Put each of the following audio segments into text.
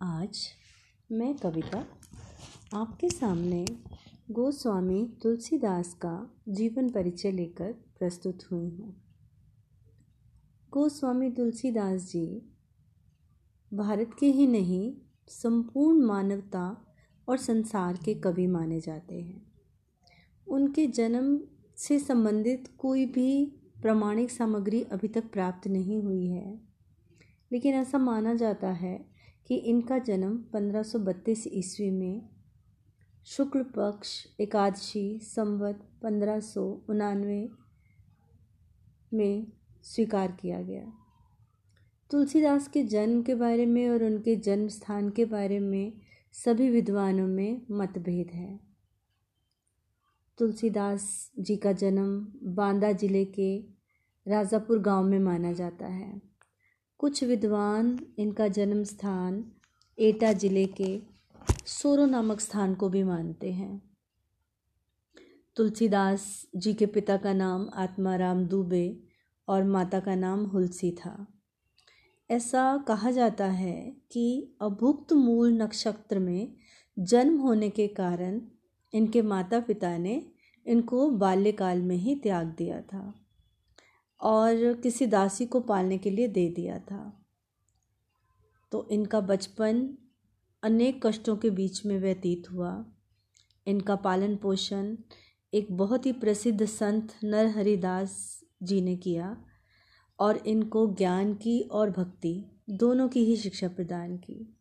आज मैं कविता आपके सामने गोस्वामी तुलसीदास का जीवन परिचय लेकर प्रस्तुत हुई हूँ। गोस्वामी तुलसीदास जी, भारत के ही नहीं, संपूर्ण मानवता और संसार के कवि माने जाते हैं। उनके जन्म से संबंधित कोई भी प्रामाणिक सामग्री अभी तक प्राप्त नहीं हुई है, लेकिन ऐसा माना जाता है कि इनका जन्म 1532 ईस्वी में शुक्ल पक्ष एकादशी संवत पंद्रह में स्वीकार किया गया। तुलसीदास के जन्म के बारे में और उनके जन्म स्थान के बारे में सभी विद्वानों में मतभेद है। तुलसीदास जी का जन्म बांदा ज़िले के राजापुर गाँव में माना जाता है। कुछ विद्वान इनका जन्म स्थान एटा ज़िले के सोरो नामक स्थान को भी मानते हैं। तुलसीदास जी के पिता का नाम आत्माराम दुबे और माता का नाम हुलसी था। ऐसा कहा जाता है कि अभुक्त मूल नक्षत्र में जन्म होने के कारण इनके माता पिता ने इनको बाल्यकाल में ही त्याग दिया था। और किसी दासी को पालने के लिए दे दिया था। तो इनका बचपन अनेक कष्टों के बीच में व्यतीत हुआ। इनका पालन पोषण एक बहुत ही प्रसिद्ध संत नर हरिदास जी ने किया और इनको ज्ञान की और भक्ति दोनों की ही शिक्षा प्रदान की।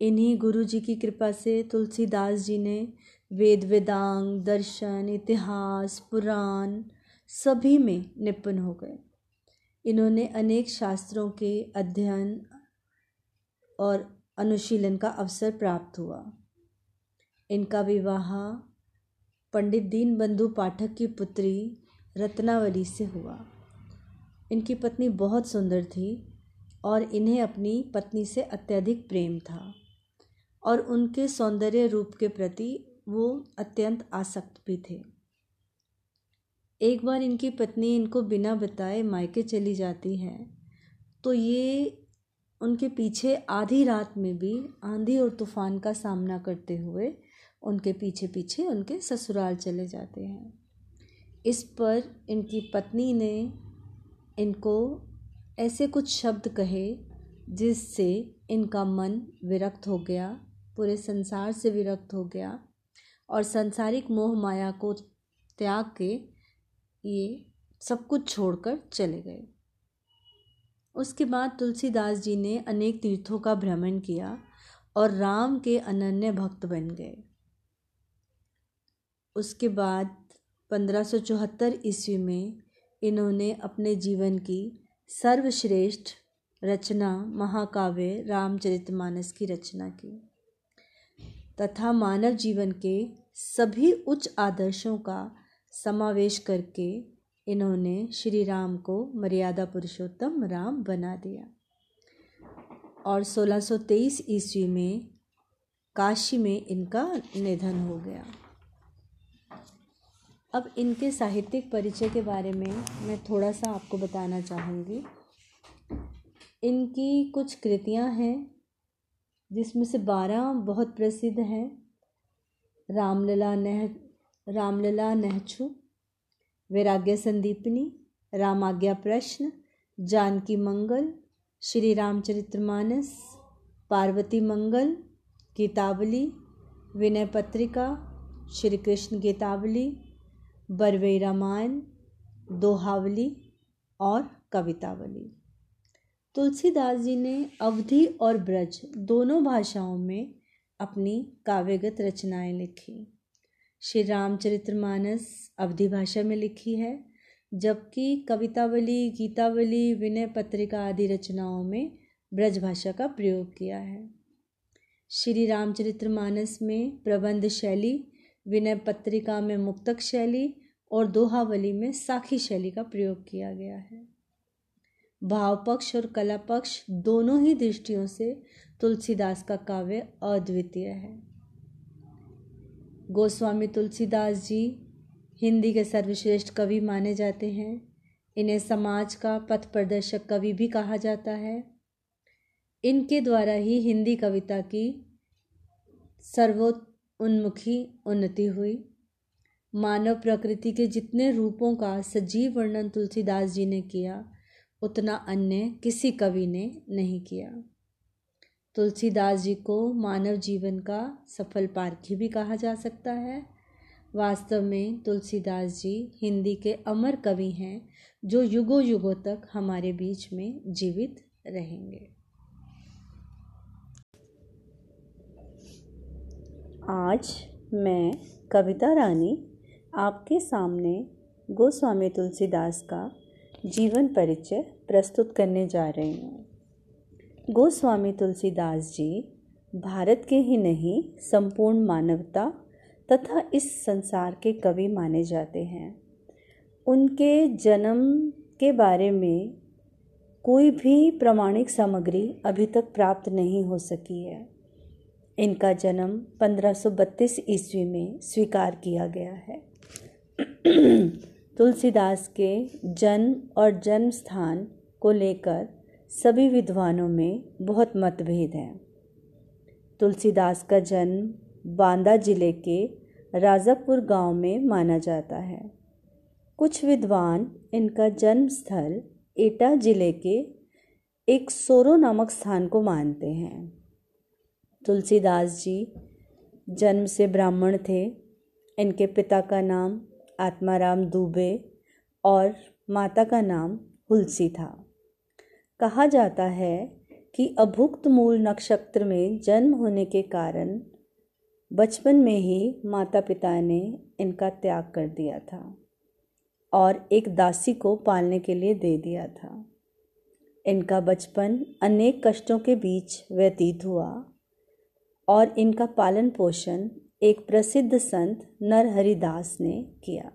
इन्हीं गुरु जी की कृपा से तुलसीदास जी ने वेद, वेदांग, दर्शन, इतिहास, पुराण सभी में निपुण हो गए। इन्होंने अनेक शास्त्रों के अध्ययन और अनुशीलन का अवसर प्राप्त हुआ। इनका विवाह पंडित दीन बंधु पाठक की पुत्री रत्नावली से हुआ। इनकी पत्नी बहुत सुंदर थी और इन्हें अपनी पत्नी से अत्यधिक प्रेम था और उनके सौंदर्य रूप के प्रति वो अत्यंत आसक्त भी थे। एक बार इनकी पत्नी इनको बिना बताए मायके चली जाती है। तो ये उनके पीछे आधी रात में भी आंधी और तूफ़ान का सामना करते हुए उनके पीछे पीछे उनके ससुराल चले जाते हैं। इस पर इनकी पत्नी ने इनको ऐसे कुछ शब्द कहे जिससे इनका मन विरक्त हो गया, पूरे संसार से विरक्त हो गया और संसारिक मोह माया को त्याग के ये सब कुछ छोड़कर चले गए। उसके बाद तुलसीदास जी ने अनेक तीर्थों का भ्रमण किया और राम के अनन्य भक्त बन गए। उसके बाद पंद्रह सौ चौहत्तर ईस्वी में इन्होंने अपने जीवन की सर्वश्रेष्ठ रचना महाकाव्य रामचरितमानस की रचना की तथा मानव जीवन के सभी उच्च आदर्शों का समावेश करके इन्होंने श्री राम को मर्यादा पुरुषोत्तम राम बना दिया। और 1623 ईस्वी में काशी में इनका निधन हो गया। अब इनके साहित्यिक परिचय के बारे में मैं थोड़ा सा आपको बताना चाहूँगी। इनकी कुछ कृतियाँ हैं, जिसमें से बारह बहुत प्रसिद्ध हैं। रामलला नह रामलला नहछु वैराग्य संदीपनी, रामाज्ञा प्रश्न, जानकी मंगल, श्री रामचरितमानस पार्वती मंगल, गीतावली, विनय पत्रिका, श्री कृष्ण गीतावली बरवे रामायण दोहावली और कवितावली। तुलसीदास जी ने अवधि और ब्रज दोनों भाषाओं में अपनी काव्यगत रचनाएँ लिखी। श्री रामचरितमानस अवधि भाषा में लिखी है, जबकि कवितावली, गीतावली, विनय पत्रिका आदि रचनाओं में ब्रज भाषा का प्रयोग किया है। श्री रामचरितमानस में प्रबंध शैली, विनय पत्रिका में मुक्तक शैली और दोहावली में साखी शैली का प्रयोग किया गया है। भाव पक्ष और कला पक्ष दोनों ही दृष्टियों से तुलसीदास का काव्य अद्वितीय है। गोस्वामी तुलसीदास जी हिंदी के सर्वश्रेष्ठ कवि माने जाते हैं। इन्हें समाज का पथ प्रदर्शक कवि भी कहा जाता है। इनके द्वारा ही हिंदी कविता की सर्वोन्मुखी उन्नति हुई। मानव प्रकृति के जितने रूपों का सजीव वर्णन तुलसीदास जी ने किया, उतना अन्य किसी कवि ने नहीं किया। तुलसीदास जी को मानव जीवन का सफल पारखी भी कहा जा सकता है। वास्तव में तुलसीदास जी हिंदी के अमर कवि हैं, जो युगों युगों तक हमारे बीच में जीवित रहेंगे। आज मैं कविता रानी आपके सामने गोस्वामी तुलसीदास का जीवन परिचय प्रस्तुत करने जा रही हूँ। गोस्वामी तुलसीदास जी, भारत के ही नहीं, संपूर्ण मानवता तथा इस संसार के कवि माने जाते हैं। उनके जन्म के बारे में कोई भी प्रमाणिक सामग्री अभी तक प्राप्त नहीं हो सकी है। इनका जन्म 1532 ईस्वी में स्वीकार किया गया है। तुलसीदास के जन्म और जन्म स्थान को लेकर सभी विद्वानों में बहुत मतभेद हैं। तुलसीदास का जन्म बांदा ज़िले के राजापुर गाँव में माना जाता है। कुछ विद्वान इनका जन्म स्थल एटा ज़िले के एक सोरो नामक स्थान को मानते हैं। तुलसीदास जी जन्म से ब्राह्मण थे। इनके पिता का नाम आत्माराम दुबे और माता का नाम हुलसी था। कहा जाता है कि अभुक्त मूल नक्षत्र में जन्म होने के कारण बचपन में ही माता पिता ने इनका त्याग कर दिया था और एक दासी को पालने के लिए दे दिया था। इनका बचपन अनेक कष्टों के बीच व्यतीत हुआ और इनका पालन पोषण एक प्रसिद्ध संत नरहरिदास ने किया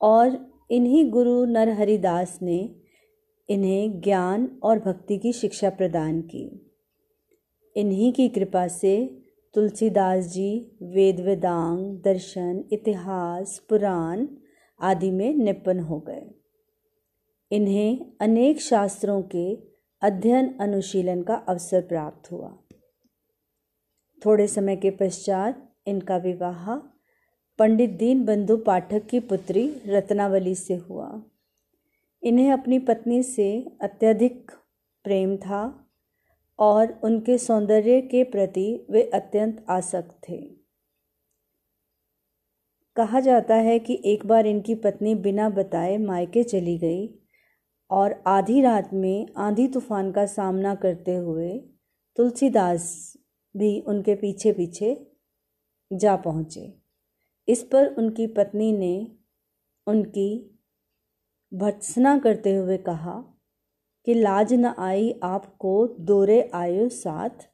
और इन्हीं गुरु नरहरिदास ने इन्हें ज्ञान और भक्ति की शिक्षा प्रदान की। इन्हीं की कृपा से तुलसीदास जी वेद वेदांग, दर्शन, इतिहास, पुराण आदि में निपुण हो गए। इन्हें अनेक शास्त्रों के अध्ययन अनुशीलन का अवसर प्राप्त हुआ। थोड़े समय के पश्चात इनका विवाह पंडित दीनबंधु पाठक की पुत्री रत्नावली से हुआ। इन्हें अपनी पत्नी से अत्यधिक प्रेम था और उनके सौंदर्य के प्रति वे अत्यंत आसक्त थे। कहा जाता है कि एक बार इनकी पत्नी बिना बताए मायके चली गई और आधी रात में आंधी तूफ़ान का सामना करते हुए तुलसीदास भी उनके पीछे पीछे जा पहुँचे। इस पर उनकी पत्नी ने उनकी भत्सना करते हुए कहा कि लाज न आई आपको दोरे आयो साथ।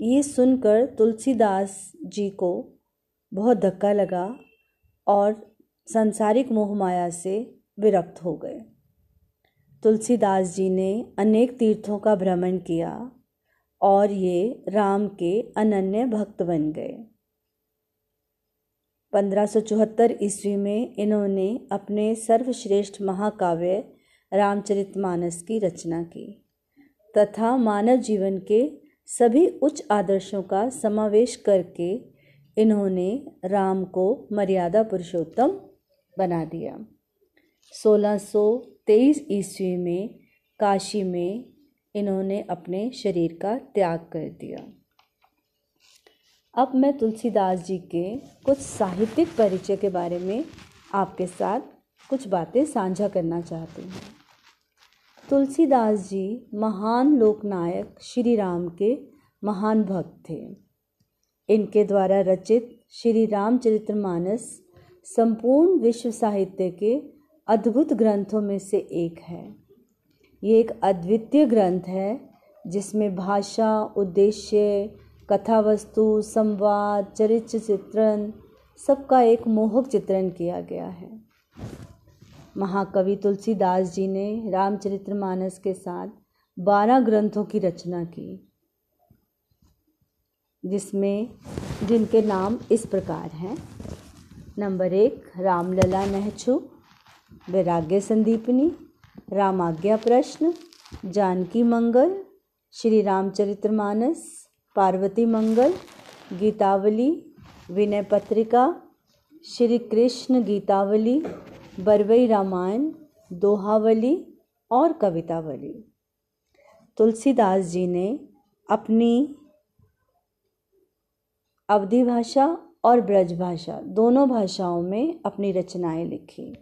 ये सुनकर तुलसीदास जी को बहुत धक्का लगा और संसारिक मोह माया से विरक्त हो गए। तुलसीदास जी ने अनेक तीर्थों का भ्रमण किया और ये राम के अनन्य भक्त बन गए। 1574 ईस्वी में इन्होंने अपने सर्वश्रेष्ठ महाकाव्य रामचरितमानस की रचना की तथा मानव जीवन के सभी उच्च आदर्शों का समावेश करके इन्होंने राम को मर्यादा पुरुषोत्तम बना दिया। 1623 ईस्वी में काशी में इन्होंने अपने शरीर का त्याग कर दिया। अब मैं तुलसीदास जी के कुछ साहित्यिक परिचय के बारे में आपके साथ कुछ बातें साझा करना चाहती हूँ। तुलसीदास जी महान लोकनायक श्री राम के महान भक्त थे। इनके द्वारा रचित श्री रामचरितमानस संपूर्ण विश्व साहित्य के अद्भुत ग्रंथों में से एक है। ये एक अद्वितीय ग्रंथ है जिसमें भाषा, उद्देश्य कथा वस्तु संवाद, चरित्र चित्रण, सबका एक मोहक चित्रण किया गया है। महाकवि तुलसीदास जी ने रामचरितमानस के साथ बारह ग्रंथों की रचना की, जिसमें, जिनके नाम इस प्रकार हैं। नंबर एक, रामलला नहचु, वैराग्य संदीपनी, रामाज्ञा प्रश्न, जानकी मंगल, श्री रामचरितमानस पार्वती मंगल, गीतावली, विनय पत्रिका, श्री कृष्ण गीतावली, बरवई रामायण, दोहावली और कवितावली। तुलसीदास जी ने अपनी अवधि भाषा और ब्रज भाषा दोनों भाषाओं में अपनी रचनाएँ लिखी।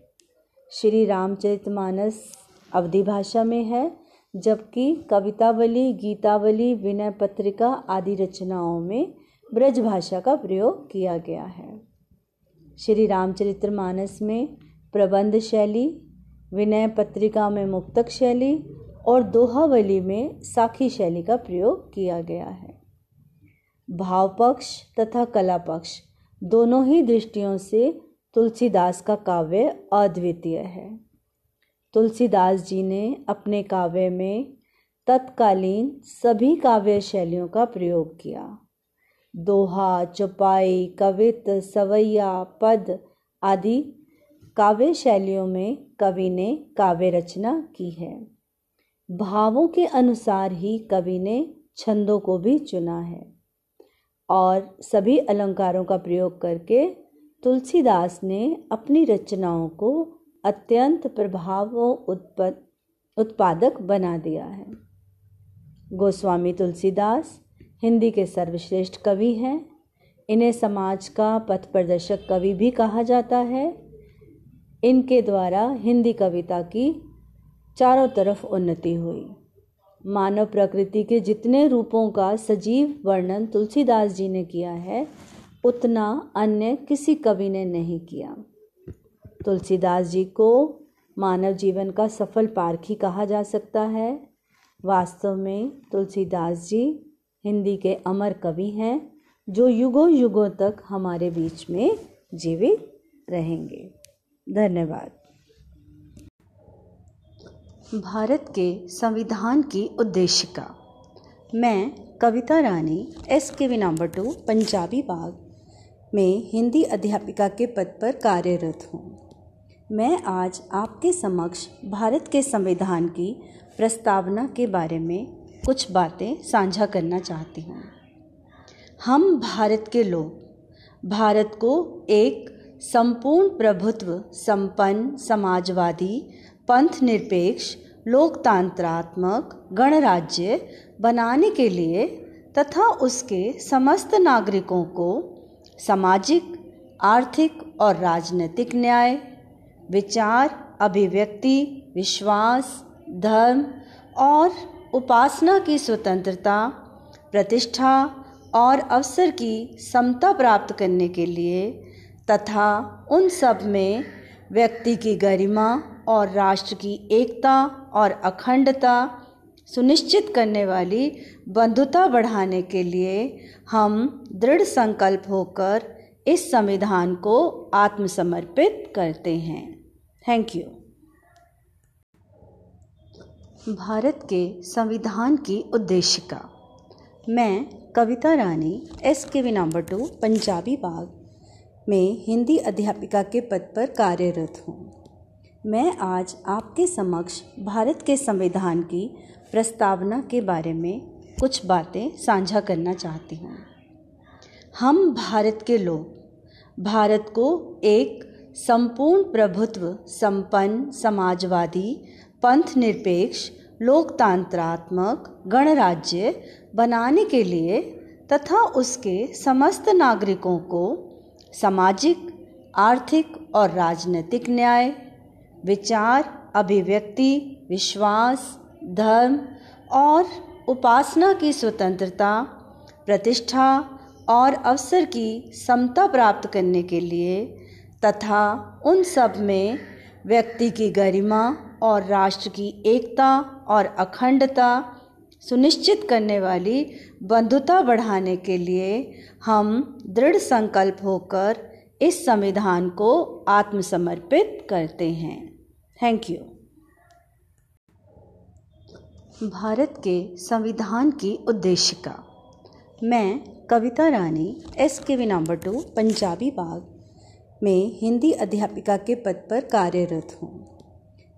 श्री रामचरितमानस अवधि भाषा में है जबकि कवितावली, गीतावली, विनय पत्रिका आदि रचनाओं में ब्रज भाषा का प्रयोग किया गया है। श्री रामचरितमानस में प्रबंध शैली, विनय पत्रिका में मुक्तक शैली और दोहावली में साखी शैली का प्रयोग किया गया है। भाव पक्ष तथा कला पक्ष दोनों ही दृष्टियों से तुलसीदास का काव्य अद्वितीय है। तुलसीदास जी ने अपने काव्य में तत्कालीन सभी काव्य शैलियों का प्रयोग किया। दोहा, चौपाई, कवित, सवैया, पद आदि काव्य शैलियों में कवि ने काव्य रचना की है। भावों के अनुसार ही कवि ने छंदों को भी चुना है और सभी अलंकारों का प्रयोग करके तुलसीदास ने अपनी रचनाओं को अत्यंत प्रभाव उत्पादक बना दिया है। गोस्वामी तुलसीदास हिंदी के सर्वश्रेष्ठ कवि हैं। इन्हें समाज का पथ प्रदर्शक कवि भी कहा जाता है। इनके द्वारा हिंदी कविता की चारों तरफ़ उन्नति हुई। मानव प्रकृति के जितने रूपों का सजीव वर्णन तुलसीदास जी ने किया है, उतना अन्य किसी कवि ने नहीं किया। तुलसीदास जी को मानव जीवन का सफल पारखी कहा जा सकता है। वास्तव में तुलसीदास जी हिंदी के अमर कवि हैं, जो युगों युगों तक हमारे बीच में जीवित रहेंगे। धन्यवाद। भारत के संविधान की उद्देशिका। मैं Kavita Rani S K V number two, Punjabi Bagh में हिंदी अध्यापिका के पद पर कार्यरत हूँ। मैं आज आपके समक्ष भारत के संविधान की प्रस्तावना के बारे में कुछ बातें साझा करना चाहती हूँ। हम भारत के लोग, भारत को एक संपूर्ण प्रभुत्व, संपन्न, समाजवादी पंथ निरपेक्ष लोकतांत्रात्मक गणराज्य बनाने के लिए तथा उसके समस्त नागरिकों को सामाजिक, आर्थिक और राजनीतिक न्याय विचार, अभिव्यक्ति, विश्वास, धर्म और उपासना की स्वतंत्रता, प्रतिष्ठा और अवसर की समता प्राप्त करने के लिए तथा उन सब में व्यक्ति की गरिमा और राष्ट्र की एकता और अखंडता सुनिश्चित करने वाली बंधुता बढ़ाने के लिए हम दृढ़ संकल्प होकर इस संविधान को आत्मसमर्पित करते हैं। थैंक यू भारत के संविधान की उद्देशिका। मैं Kavita Rani S K V number two, Punjabi Bagh में हिंदी अध्यापिका के पद पर कार्यरत हूँ। मैं आज आपके समक्ष भारत के संविधान की प्रस्तावना के बारे में कुछ बातें साझा करना चाहती हूँ। हम भारत के लोग, भारत को एक संपूर्ण प्रभुत्व, संपन्न, समाजवादी, पंथ निरपेक्ष, लोकतांत्रात्मक, गणराज्य बनाने के लिए तथा उसके समस्त नागरिकों को सामाजिक, आर्थिक और राजनीतिक न्याय, विचार, अभिव्यक्ति, विश्वास, धर्म और उपासना की स्वतंत्रता, प्रतिष्ठा और अवसर की समता प्राप्त करने के लिए तथा उन सब में व्यक्ति की गरिमा और राष्ट्र की एकता और अखंडता सुनिश्चित करने वाली बंधुता बढ़ाने के लिए हम दृढ़ संकल्प होकर इस संविधान को आत्मसमर्पित करते हैं। थैंक यू भारत के संविधान की उद्देशिका। मैं Kavita Rani S K V number two Punjabi Bagh. में हिंदी अध्यापिका के पद पर कार्यरत हूँ।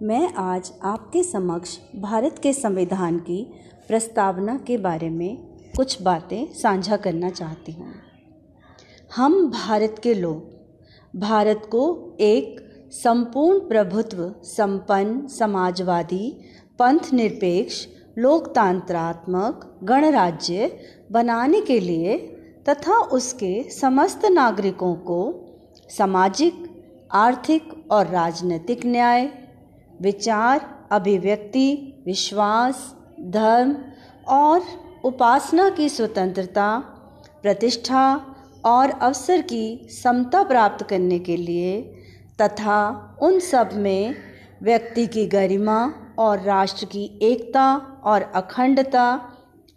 मैं आज आपके समक्ष भारत के संविधान की प्रस्तावना के बारे में कुछ बातें साझा करना चाहती हूँ। हम भारत के लोग, भारत को एक संपूर्ण प्रभुत्व, संपन्न, समाजवादी पंथ निरपेक्ष लोकतांत्रात्मक, गणराज्य बनाने के लिए तथा उसके समस्त नागरिकों को सामाजिक, आर्थिक और राजनीतिक न्याय, विचार, अभिव्यक्ति, विश्वास, धर्म और उपासना की स्वतंत्रता, प्रतिष्ठा और अवसर की समता प्राप्त करने के लिए तथा उन सब में व्यक्ति की गरिमा और राष्ट्र की एकता और अखंडता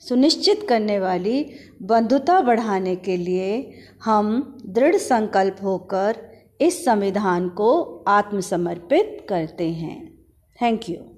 सुनिश्चित करने वाली बंधुता बढ़ाने के लिए हम दृढ़ संकल्प होकर इस संविधान को आत्मसमर्पित करते हैं। Thank you